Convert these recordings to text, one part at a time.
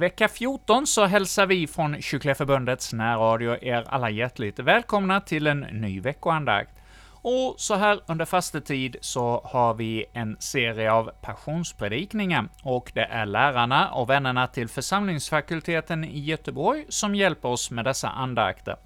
Vecka 14 så hälsar vi från Kyrkliga Förbundets närradio er alla hjärtligt välkomna till en ny veckoandakt. Och så här under fastetid så har vi en serie av passionspredikningar, och det är lärarna och vännerna till församlingsfakulteten i Göteborg som hjälper oss med dessa andakter.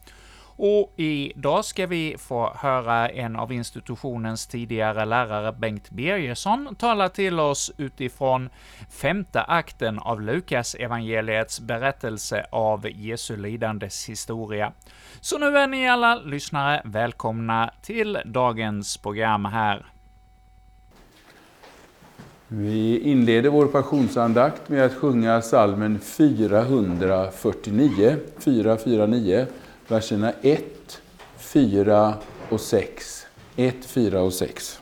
Och idag ska vi få höra en av institutionens tidigare lärare, Bengt Birgersson, tala till oss utifrån femte akten av Lukas evangeliets berättelse av Jesu lidandes historia. Så nu är ni alla lyssnare välkomna till dagens program här. Vi inleder vår passionsandakt med att sjunga salmen 449, 449 verserna 1, 4 och 6. 1, 4 och 6.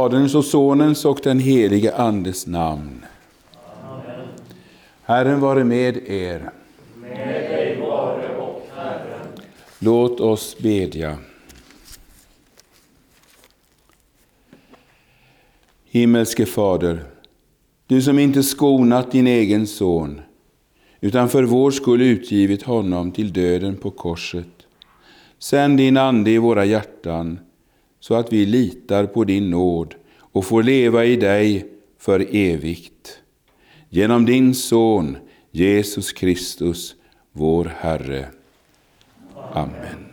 Faderns och Sonens och den helige Andes namn. Amen. Herren vare med er. Med dig vare och Herren. Låt oss bedja. Himmelske Fader, du som inte skonat din egen son, utan för vår skull utgivit honom till döden på korset. Sänd din Ande i våra hjärtan, så att vi litar på din nåd och får leva i dig för evigt. Genom din Son, Jesus Kristus, vår Herre. Amen.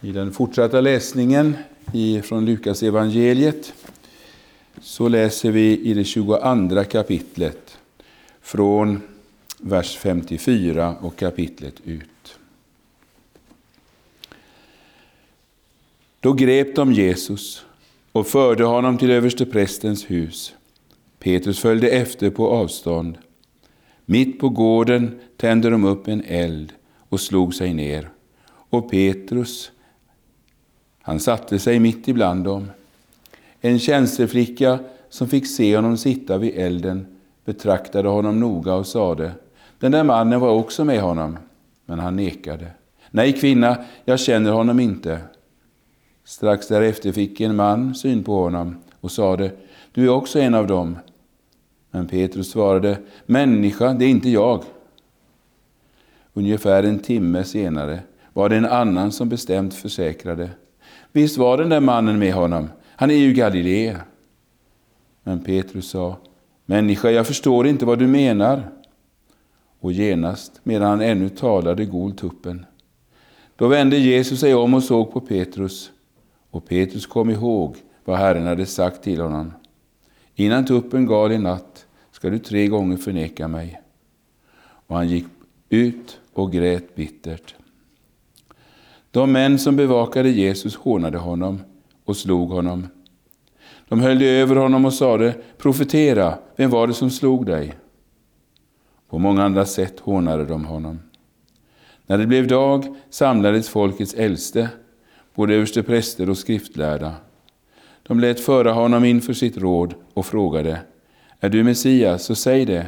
I den fortsatta läsningen från Lukas evangeliet så läser vi i det 22 kapitlet från vers 54 och kapitlet ut. Då grep de Jesus och förde honom till översteprästens hus. Petrus följde efter på avstånd. Mitt på gården tände de upp en eld och slog sig ner. Och Petrus, han satte sig mitt ibland dem. En tjänsteflicka som fick se honom sitta vid elden betraktade honom noga och sade, den där mannen var också med honom. Men han nekade. Nej, kvinna, jag känner honom inte. Strax därefter fick en man syn på honom och sade, du är också en av dem. Men Petrus svarade, människa, det är inte jag. Ungefär en timme senare var det en annan som bestämt försäkrade, visst var den där mannen med honom, han är ju Galilea. Men Petrus sa, människa, jag förstår inte vad du menar. Och genast, medan han ännu talade, gol tuppen. Då vände Jesus sig om och såg på Petrus, och Petrus kom ihåg vad Herren hade sagt till honom. Innan tuppen gal i natt ska du tre gånger förneka mig. Och han gick ut och grät bittert. De män som bevakade Jesus hånade honom och slog honom. De höll över honom och sade, profetera, vem var det som slog dig? På många andra sätt hånade de honom. När det blev dag samlades folkets äldste, både överstepräster och skriftlärda. De lät föra honom inför sitt råd och frågade, är du Messias, så säg det.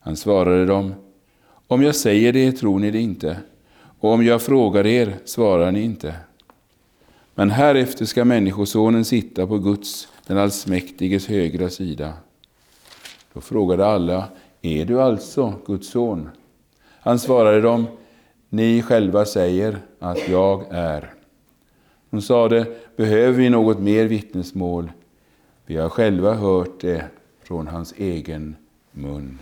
Han svarade dem, om jag säger det tror ni det inte, och om jag frågar er svarar ni inte. Men härefter ska Människosonen sitta på Guds, den allsmäktiges högra sida. Då frågade alla, är du alltså Guds son? Han svarade dem, ni själva säger att jag är. Hon sade, behöver vi något mer vittnesmål? Vi har själva hört det från hans egen mun.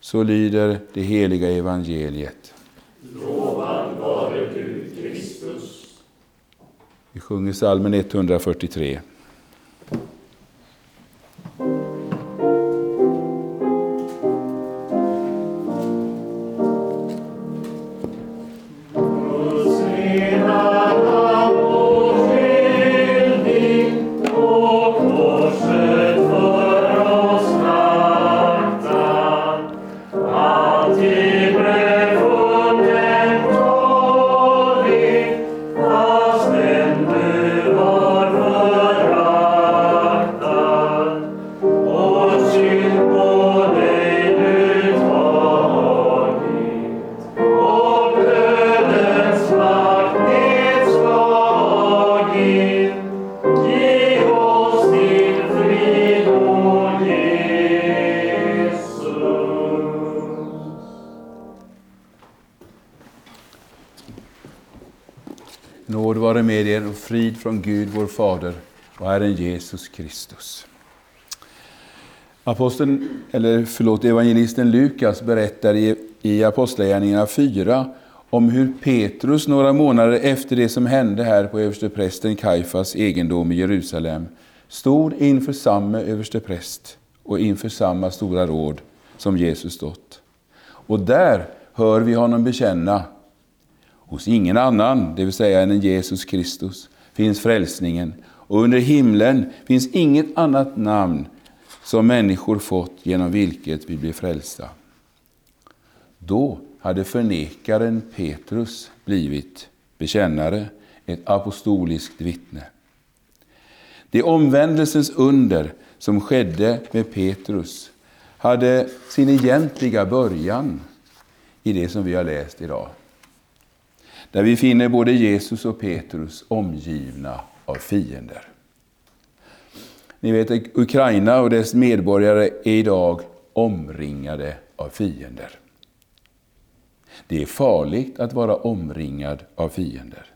Så lyder det heliga evangeliet. Lovad vare du, Kristus. Vi sjunger salmen 143. Från Gud vår Fader och Herren Jesus Kristus. Aposteln, eller förlåt, evangelisten Lukas berättar i, i Apostlagärningarna 4 om hur Petrus några månader efter det som hände här på översteprästen Kaifas egendom i Jerusalem stod inför samma överstepräst och inför samma stora råd som Jesus stått. Och där hör vi honom bekänna Hos ingen annan, det vill säga än Jesus Kristus, finns frälsningen och under himlen finns inget annat namn som människor fått genom vilket vi blir frälsta. Då hade förnekaren Petrus blivit bekännare, ett apostoliskt vittne. Det omvändelsens under som skedde med Petrus hade sin egentliga början i det som vi har läst idag. Där vi finner både Jesus och Petrus omgivna av fiender. Ni vet Ukraina och dess medborgare är idag omringade av fiender. Det är farligt att vara omringad av fiender.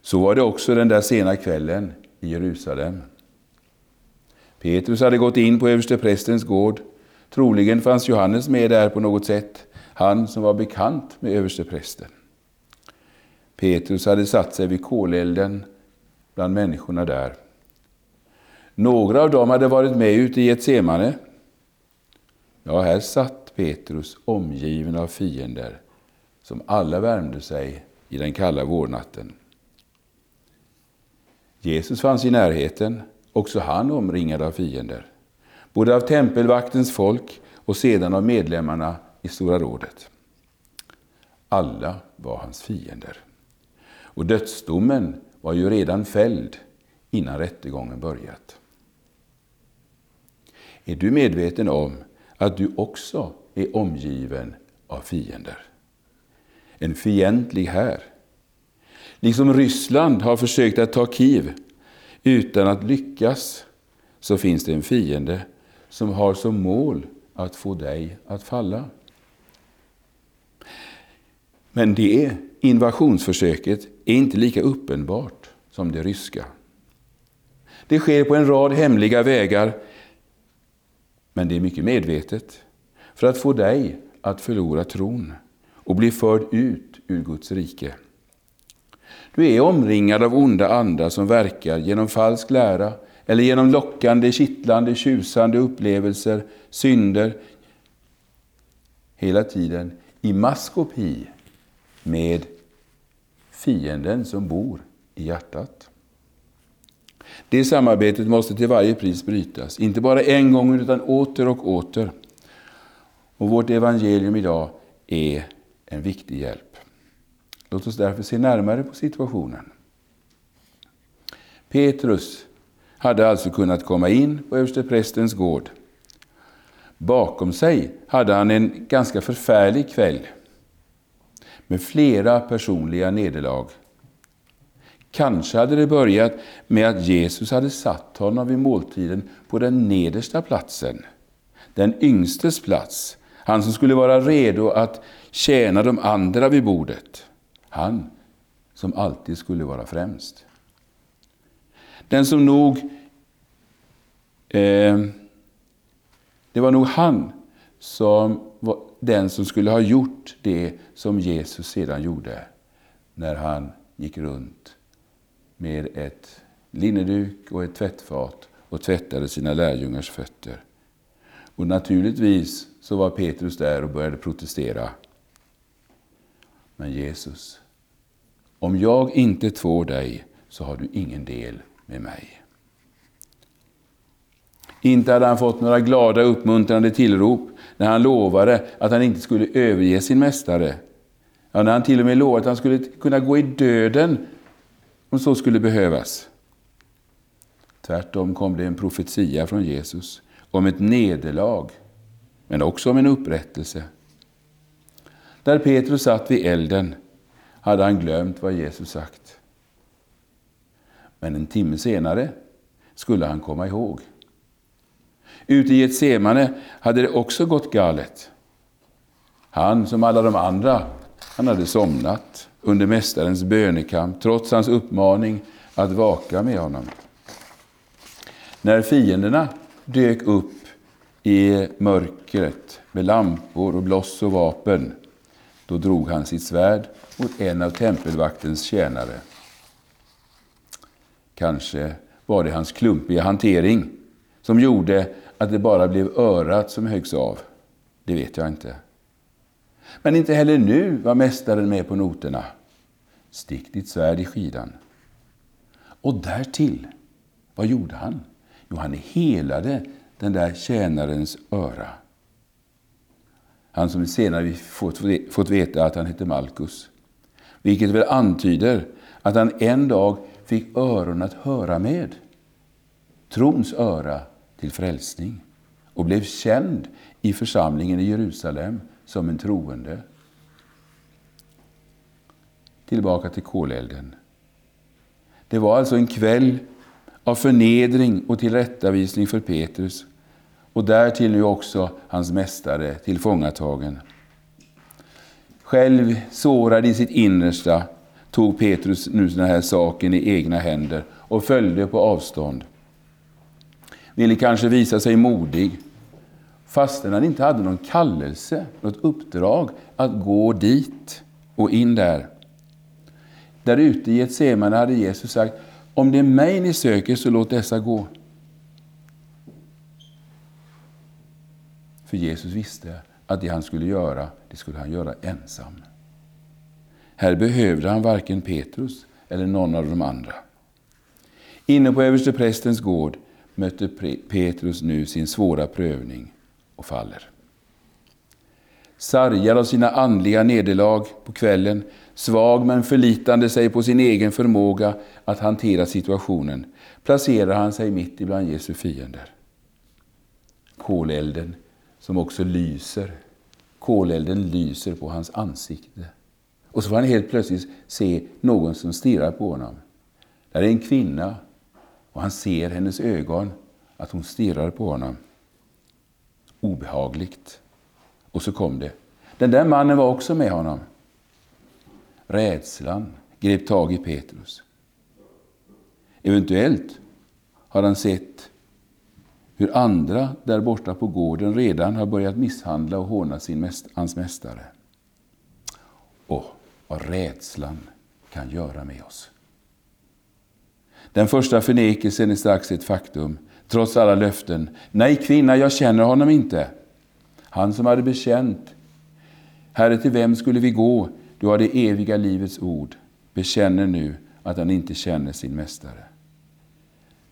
Så var det också den där sena kvällen i Jerusalem. Petrus hade gått in på översteprästens gård. Troligen fanns Johannes med där på något sätt, han som var bekant med översteprästen. Petrus hade satt sig vid kolelden bland människorna där. Några av dem hade varit med ute i Getsemane. Ja, här satt Petrus omgiven av fiender som alla värmde sig i den kalla vårnatten. Jesus fanns i närheten, också han omringad av fiender. Både av tempelvaktens folk och sedan av medlemmarna i Stora rådet. Alla var hans fiender. Och dödsdomen var ju redan fälld innan rättegången börjat. Är du medveten om att du också är omgiven av fiender? En fientlig här. Liksom Ryssland har försökt att ta Kiev utan att lyckas, så finns det en fiende som har som mål att få dig att falla. Men det invasionsförsöket är inte lika uppenbart som det ryska. Det sker på en rad hemliga vägar, men det är mycket medvetet för att få dig att förlora tron och bli förd ut ur Guds rike. Du är omringad av onda andar som verkar genom falsk lära eller genom lockande, kittlande, tjusande upplevelser, synder, hela tiden i maskopi med fienden som bor i hjärtat. Det samarbetet måste till varje pris brytas, inte bara en gång utan åter och åter. Och vårt evangelium idag är en viktig hjälp. Låt oss därför se närmare på situationen. Petrus hade alltså kunnat komma in på översteprästens gård. Bakom sig hade han en ganska förfärlig kväll med flera personliga nederlag. Kanske hade det börjat med att Jesus hade satt honom vid måltiden på den nedersta platsen, den yngstes plats, han som skulle vara redo att tjäna de andra vid bordet. Han som alltid skulle vara främst. Den som nog... Eh, det var nog han som var den som skulle ha gjort det som Jesus sedan gjorde när han gick runt med ett linneduk och ett tvättfat och tvättade sina lärjungars fötter. Och naturligtvis så var Petrus där och började protestera. Men Jesus, om jag inte tvår dig så har du ingen del med mig. Inte hade han fått några glada uppmuntrande tillrop när han lovade att han inte skulle överge sin mästare. Ja, när han till och med lovade att han skulle kunna gå i döden om så skulle behövas. Tvärtom kom det en profetia från Jesus om ett nederlag, men också om en upprättelse. Där Petrus satt vid elden hade han glömt vad Jesus sagt. Men en timme senare skulle han komma ihåg. Ute i Getsemane hade det också gått galet. Han, som alla de andra, han hade somnat under Mästarens bönekamp, trots hans uppmaning att vaka med honom. När fienderna dök upp i mörkret med lampor och bloss och vapen, då drog han sitt svärd mot en av tempelvaktens tjänare. Kanske var det hans klumpiga hantering som gjorde att det bara blev örat som höggs av. Det vet jag inte. Men inte heller nu var mästaren med på noterna. Stick ditt svärd i skidan. Och därtill, vad gjorde han? Jo, han helade den där tjänarens öra. Han som senare fått veta att han hette Malkus. Vilket väl antyder att han en dag fick öron att höra med. Trons öra till frälsning och blev känd i församlingen i Jerusalem som en troende. Tillbaka till kolelden. Det var alltså en kväll av förnedring och tillrättavisning för Petrus och därtill nu också hans mästare tillfångatagen. Själv sårad i sitt innersta tog Petrus nu den här saken i egna händer och följde på avstånd. Ville kanske visa sig modig, fastän han inte hade någon kallelse, något uppdrag att gå dit och in där. Där ute i ett hade Jesus sagt, om det är mig ni söker så låt dessa gå. För Jesus visste att det han skulle göra, det skulle han göra ensam. Här behövde han varken Petrus eller någon av de andra. Inne på översteprästens gård möter Petrus nu sin svåra prövning och faller. Sargad av sina andliga nederlag på kvällen, svag men förlitande sig på sin egen förmåga att hantera situationen, placerar han sig mitt ibland Jesu fiender. Kolelden som också lyser, kolelden lyser på hans ansikte. Och så får han helt plötsligt se någon som stirrar på honom. Där är en kvinna och han ser hennes ögon, att hon stirrar på honom. obehagligt. Och så kom det. Den där mannen var också med honom. Rädslan grep tag i Petrus. Eventuellt har han sett hur andra där borta på gården redan har börjat misshandla och håna sin mäst hans mästare. Och vad rädslan kan göra med oss. Den första förnekelsen är strax ett faktum, trots alla löften. Nej, kvinna, jag känner honom inte. Han som hade bekänt, Herre, till vem skulle vi gå? Du har det eviga livets ord, bekänner nu att han inte känner sin mästare.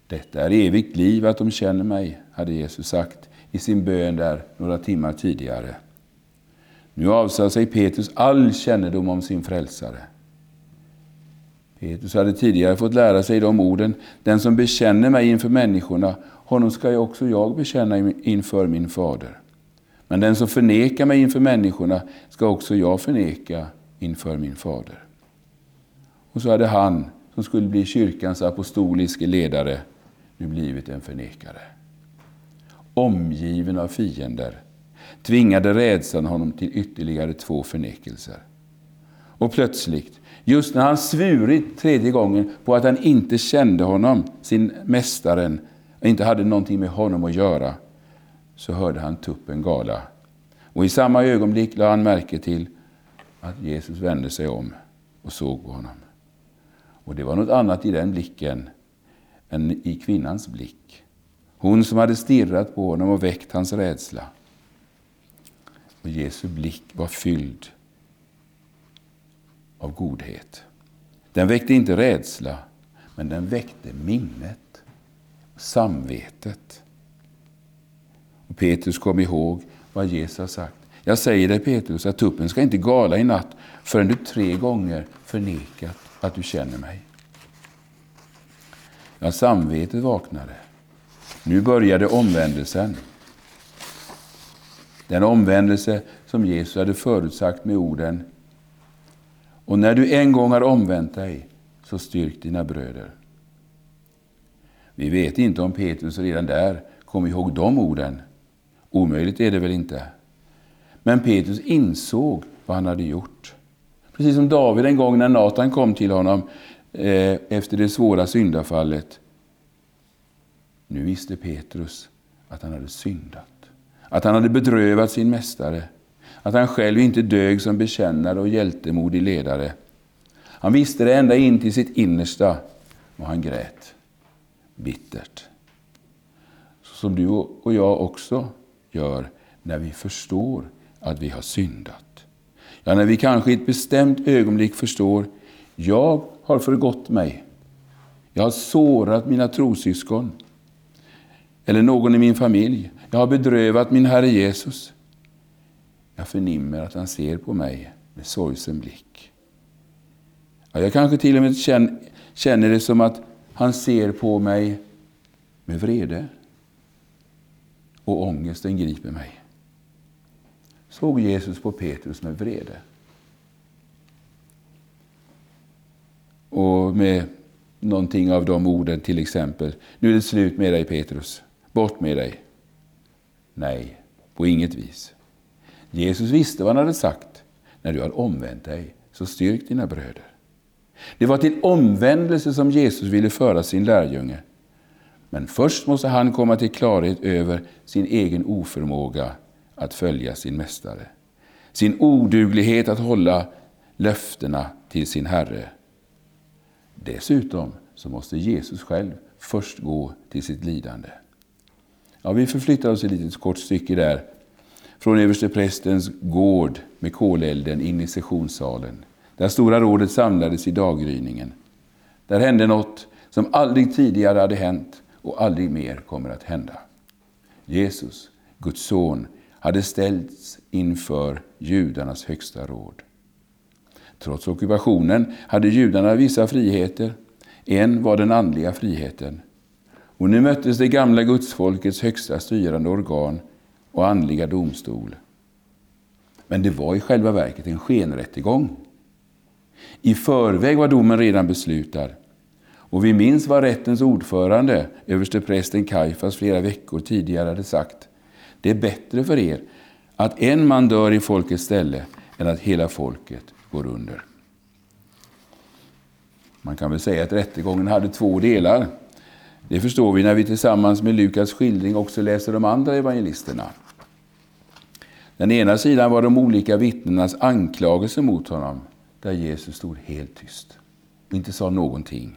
Detta är evigt liv, att de känner mig, hade Jesus sagt i sin bön där några timmar tidigare. Nu avsade sig Petrus all kännedom om sin frälsare. Petrus hade tidigare fått lära sig de orden, den som bekänner mig inför människorna, honom ska jag också jag bekänna inför min fader. Men den som förnekar mig inför människorna ska också jag förneka inför min fader. Och så hade han, som skulle bli kyrkans apostoliske ledare, nu blivit en förnekare. Omgiven av fiender tvingade rädslan honom till ytterligare två förnekelser. Och plötsligt, just när han svurit tredje gången på att han inte kände honom, sin mästaren, och inte hade någonting med honom att göra, så hörde han tuppen gala. Och i samma ögonblick lade han märke till att Jesus vände sig om och såg på honom. Och det var något annat i den blicken än i kvinnans blick. Hon som hade stirrat på honom och väckt hans rädsla. Och Jesu blick var fylld av godhet. Den väckte inte rädsla, men den väckte minnet, samvetet. Och Petrus kom ihåg vad Jesus har sagt. Jag säger dig Petrus att tuppen ska inte gala i natt förrän du tre gånger förnekat att du känner mig. Ja, samvetet vaknade. Nu började omvändelsen. Den omvändelse som Jesus hade förutsagt med orden och när du en gång har omvänt dig, så styrk dina bröder. Vi vet inte om Petrus redan där kom ihåg de orden. Omöjligt är det väl inte. Men Petrus insåg vad han hade gjort. Precis som David en gång när Natan kom till honom eh, efter det svåra syndafallet. Nu visste Petrus att han hade syndat. Att han hade bedrövat sin mästare. Att han själv inte dög som bekännare och hjältemodig ledare. Han visste det ända in till sitt innersta och han grät bittert. Som du och jag också gör när vi förstår att vi har syndat. Ja, när vi kanske i ett bestämt ögonblick förstår, jag har förgått mig. Jag har sårat mina trosyskon eller någon i min familj. Jag har bedrövat min Herre Jesus. Jag förnimmer att han ser på mig med sorgsen blick. Ja, jag kanske till och med känner det som att han ser på mig med vrede. Och ångesten griper mig. Såg Jesus på Petrus med vrede. Och med någonting av de orden, till exempel. Nu är det slut med dig Petrus. Bort med dig. Nej, på inget vis. Jesus visste vad han hade sagt. När du har omvänt dig, så styrk dina bröder. Det var till omvändelse som Jesus ville föra sin lärjunge. Men först måste han komma till klarhet över sin egen oförmåga att följa sin mästare. Sin oduglighet att hålla löftena till sin Herre. Dessutom så måste Jesus själv först gå till sitt lidande. Ja, vi förflyttar oss ett litet kort stycke där, från översteprästens gård med kolelden in i sessionssalen, där Stora rådet samlades i daggryningen. Där hände något som aldrig tidigare hade hänt och aldrig mer kommer att hända. Jesus, Guds son, hade ställts inför judarnas högsta råd. Trots ockupationen hade judarna vissa friheter. En var den andliga friheten. Och nu möttes det gamla gudsfolkets högsta styrande organ och andliga domstol. Men det var i själva verket en skenrättegång. I förväg var domen redan beslutad. Och vi minns vad rättens ordförande, översteprästen Kajfas, flera veckor tidigare hade sagt. Det är bättre för er att en man dör i folkets ställe än att hela folket går under. Man kan väl säga att rättegången hade två delar. Det förstår vi när vi tillsammans med Lukas skildring också läser de andra evangelisterna. Den ena sidan var de olika vittnenas anklagelser mot honom, där Jesus stod helt tyst och inte sa någonting.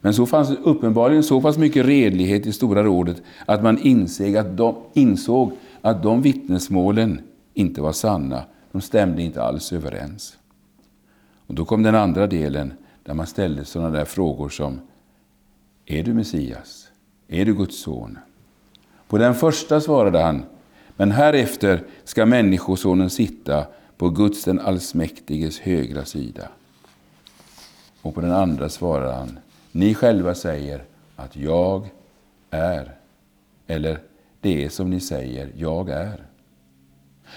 Men så fanns det uppenbarligen så pass mycket redlighet i Stora rådet att man insåg att de, insåg att de vittnesmålen inte var sanna. De stämde inte alls överens. Och Då kom den andra delen där man ställde sådana där frågor som är du Messias? Är du Guds son? På den första svarade han Men härefter ska Människosonen sitta på Guds den allsmäktiges högra sida. Och på den andra svarade han Ni själva säger att jag är. Eller det är som ni säger, jag är.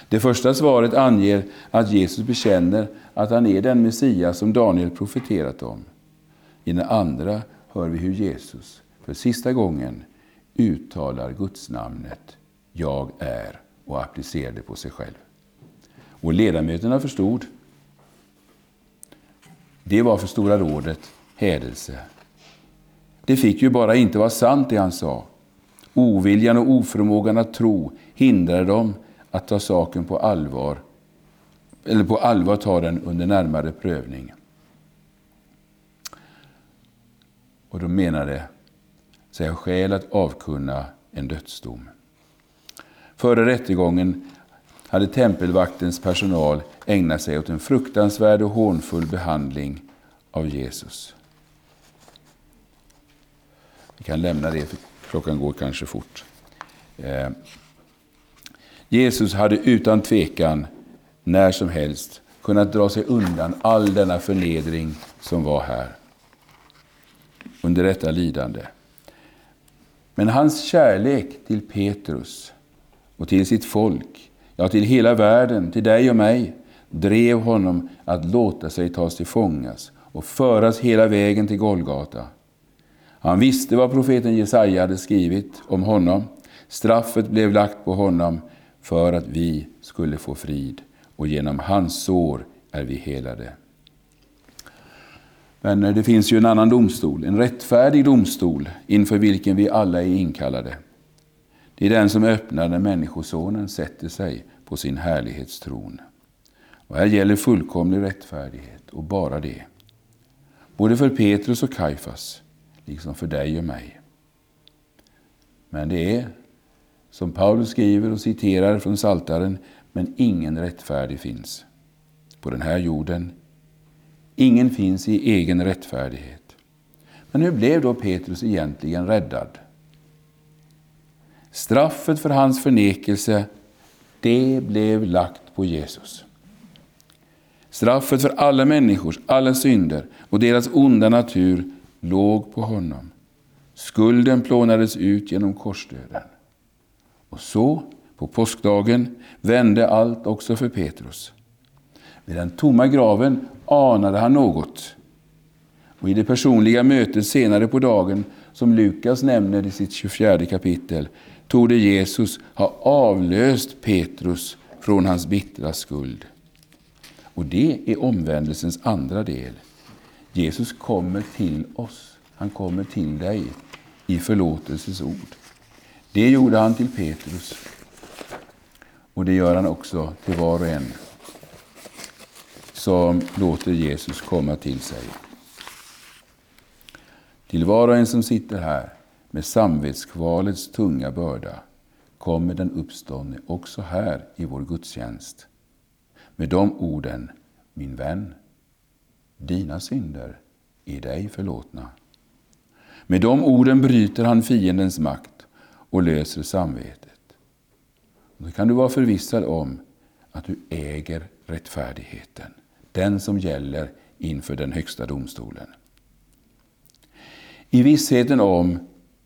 Det första svaret anger att Jesus bekänner att han är den Messias som Daniel profeterat om. I den andra hör vi hur Jesus för sista gången uttalar Guds namnet Jag är och applicerar det på sig själv. Och ledamöterna förstod. Det var för Stora rådet hädelse. Det fick ju bara inte vara sant det han sa. Oviljan och oförmågan att tro hindrade dem att ta saken på allvar, eller på allvar ta den under närmare prövning. Och de menade sig ha skäl att avkunna en dödsdom. Före rättegången hade tempelvaktens personal ägnat sig åt en fruktansvärd och hånfull behandling av Jesus. Vi kan lämna det, för klockan går kanske fort. Eh, Jesus hade utan tvekan när som helst kunnat dra sig undan all denna förnedring som var här. Under detta lidande. Men hans kärlek till Petrus och till sitt folk, ja till hela världen, till dig och mig, drev honom att låta sig tas till fångas och föras hela vägen till Golgata. Han visste vad profeten Jesaja hade skrivit om honom. Straffet blev lagt på honom för att vi skulle få frid och genom hans sår är vi helade. Vänner, eh, det finns ju en annan domstol, en rättfärdig domstol inför vilken vi alla är inkallade. Det är den som öppnar när Människosonen sätter sig på sin härlighetstron. Och här gäller fullkomlig rättfärdighet och bara det. Både för Petrus och Kaifas, liksom för dig och mig. Men det är som Paulus skriver och citerar från Saltaren, men ingen rättfärdig finns på den här jorden. Ingen finns i egen rättfärdighet. Men hur blev då Petrus egentligen räddad? Straffet för hans förnekelse, det blev lagt på Jesus. Straffet för alla människors alla synder och deras onda natur låg på honom. Skulden plånades ut genom korsdöden. Och så, på påskdagen, vände allt också för Petrus. Vid den tomma graven anade han något. Och I det personliga mötet senare på dagen, som Lukas nämner i sitt 24 kapitel, torde Jesus ha avlöst Petrus från hans bittra skuld. Och det är omvändelsens andra del. Jesus kommer till oss. Han kommer till dig i förlåtelsens ord. Det gjorde han till Petrus. Och det gör han också till var och en som låter Jesus komma till sig. Till var och en som sitter här med samvetskvalets tunga börda kommer den uppståndne också här i vår gudstjänst. Med de orden, min vän, dina synder är dig förlåtna. Med de orden bryter han fiendens makt och löser samvetet. Då kan du vara förvissad om att du äger rättfärdigheten, den som gäller inför den högsta domstolen. I vissheten om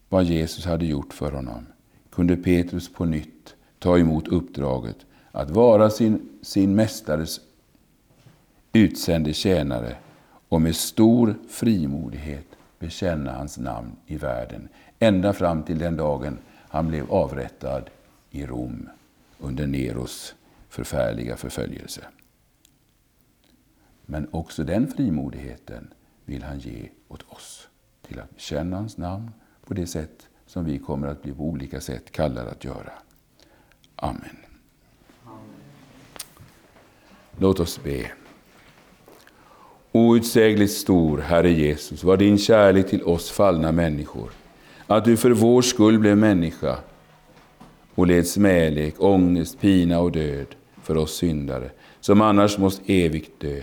vad Jesus hade gjort för honom kunde Petrus på nytt ta emot uppdraget att vara sin, sin mästares utsände tjänare och med stor frimodighet bekänna hans namn i världen, ända fram till den dagen Han blev avrättad i Rom under Neros förfärliga förföljelse. Men också den frimodigheten vill han ge åt oss, till att känna hans namn på det sätt som vi kommer att bli på olika sätt kallade att göra. Amen. Låt oss be. Outsägligt stor, Herre Jesus, var din kärlek till oss fallna människor. Att du för vår skull blev människa och led smälek, ångest, pina och död för oss syndare, som annars måste evigt dö.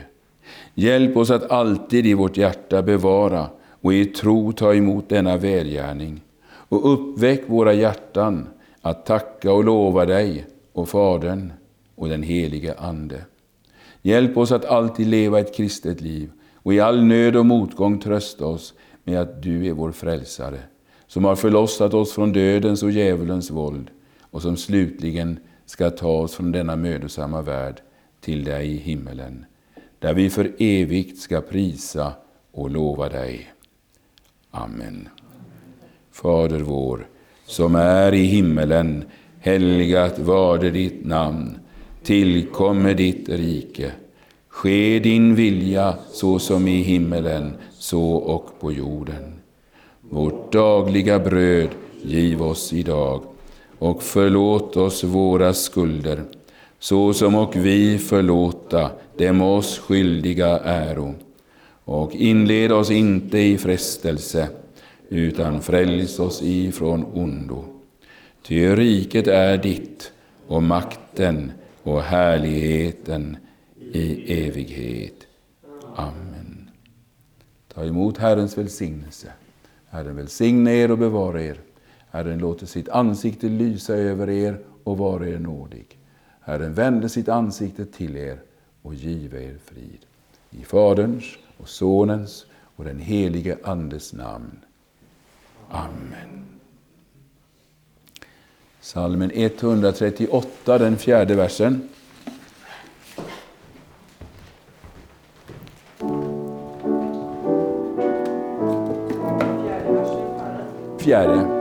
Hjälp oss att alltid i vårt hjärta bevara och i tro ta emot denna välgärning. Och uppväck våra hjärtan att tacka och lova dig och Fadern och den helige Ande. Hjälp oss att alltid leva ett kristet liv och i all nöd och motgång trösta oss med att du är vår frälsare, som har förlossat oss från dödens och djävulens våld och som slutligen ska ta oss från denna mödosamma värld till dig i himmelen, där vi för evigt ska prisa och lova dig. Amen. Fader vår, som är i himmelen, helgat varde ditt namn. Tillkomme ditt rike. Ske din vilja så som i himmelen, så och på jorden. Vårt dagliga bröd giv oss idag och förlåt oss våra skulder, så som och vi förlåta dem oss skyldiga äro. Och inled oss inte i frestelse, utan fräls oss ifrån ondo. Ty riket är ditt, och makten och härligheten i evighet. Amen. Ta emot Herrens välsignelse. Herren välsigne er och bevara er. Herren låter sitt ansikte lysa över er och vara er nådig. Herren vände sitt ansikte till er och give er frid. I Faderns och Sonens och den helige Andes namn. Amen. Salmen 138, den fjärde versen. Fjärde.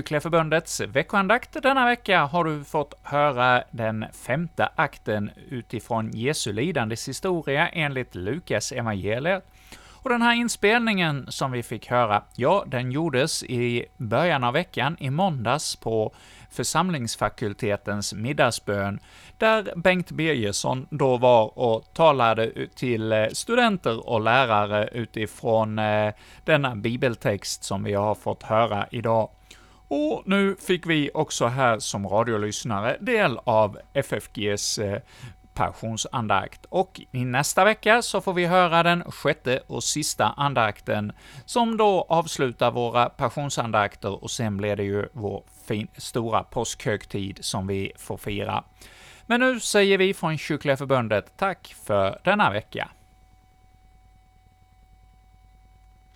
Kyckleförbundets veckoandakt denna vecka har du fått höra den femte akten utifrån Jesu lidandes historia enligt Lukas evangeliet. Och den här inspelningen som vi fick höra, ja, den gjordes i början av veckan, i måndags, på församlingsfakultetens middagsbön, där Bengt Birgersson då var och talade till eh, studenter och lärare utifrån eh, denna bibeltext som vi har fått höra idag. Och nu fick vi också här som radiolyssnare del av FFGs eh, passionsandakt. Och i nästa vecka så får vi höra den sjätte och sista andakten, som då avslutar våra passionsandakter, och sen blir det ju vår fin, stora påskhögtid som vi får fira. Men nu säger vi från Kyrkliga Förbundet tack för denna vecka.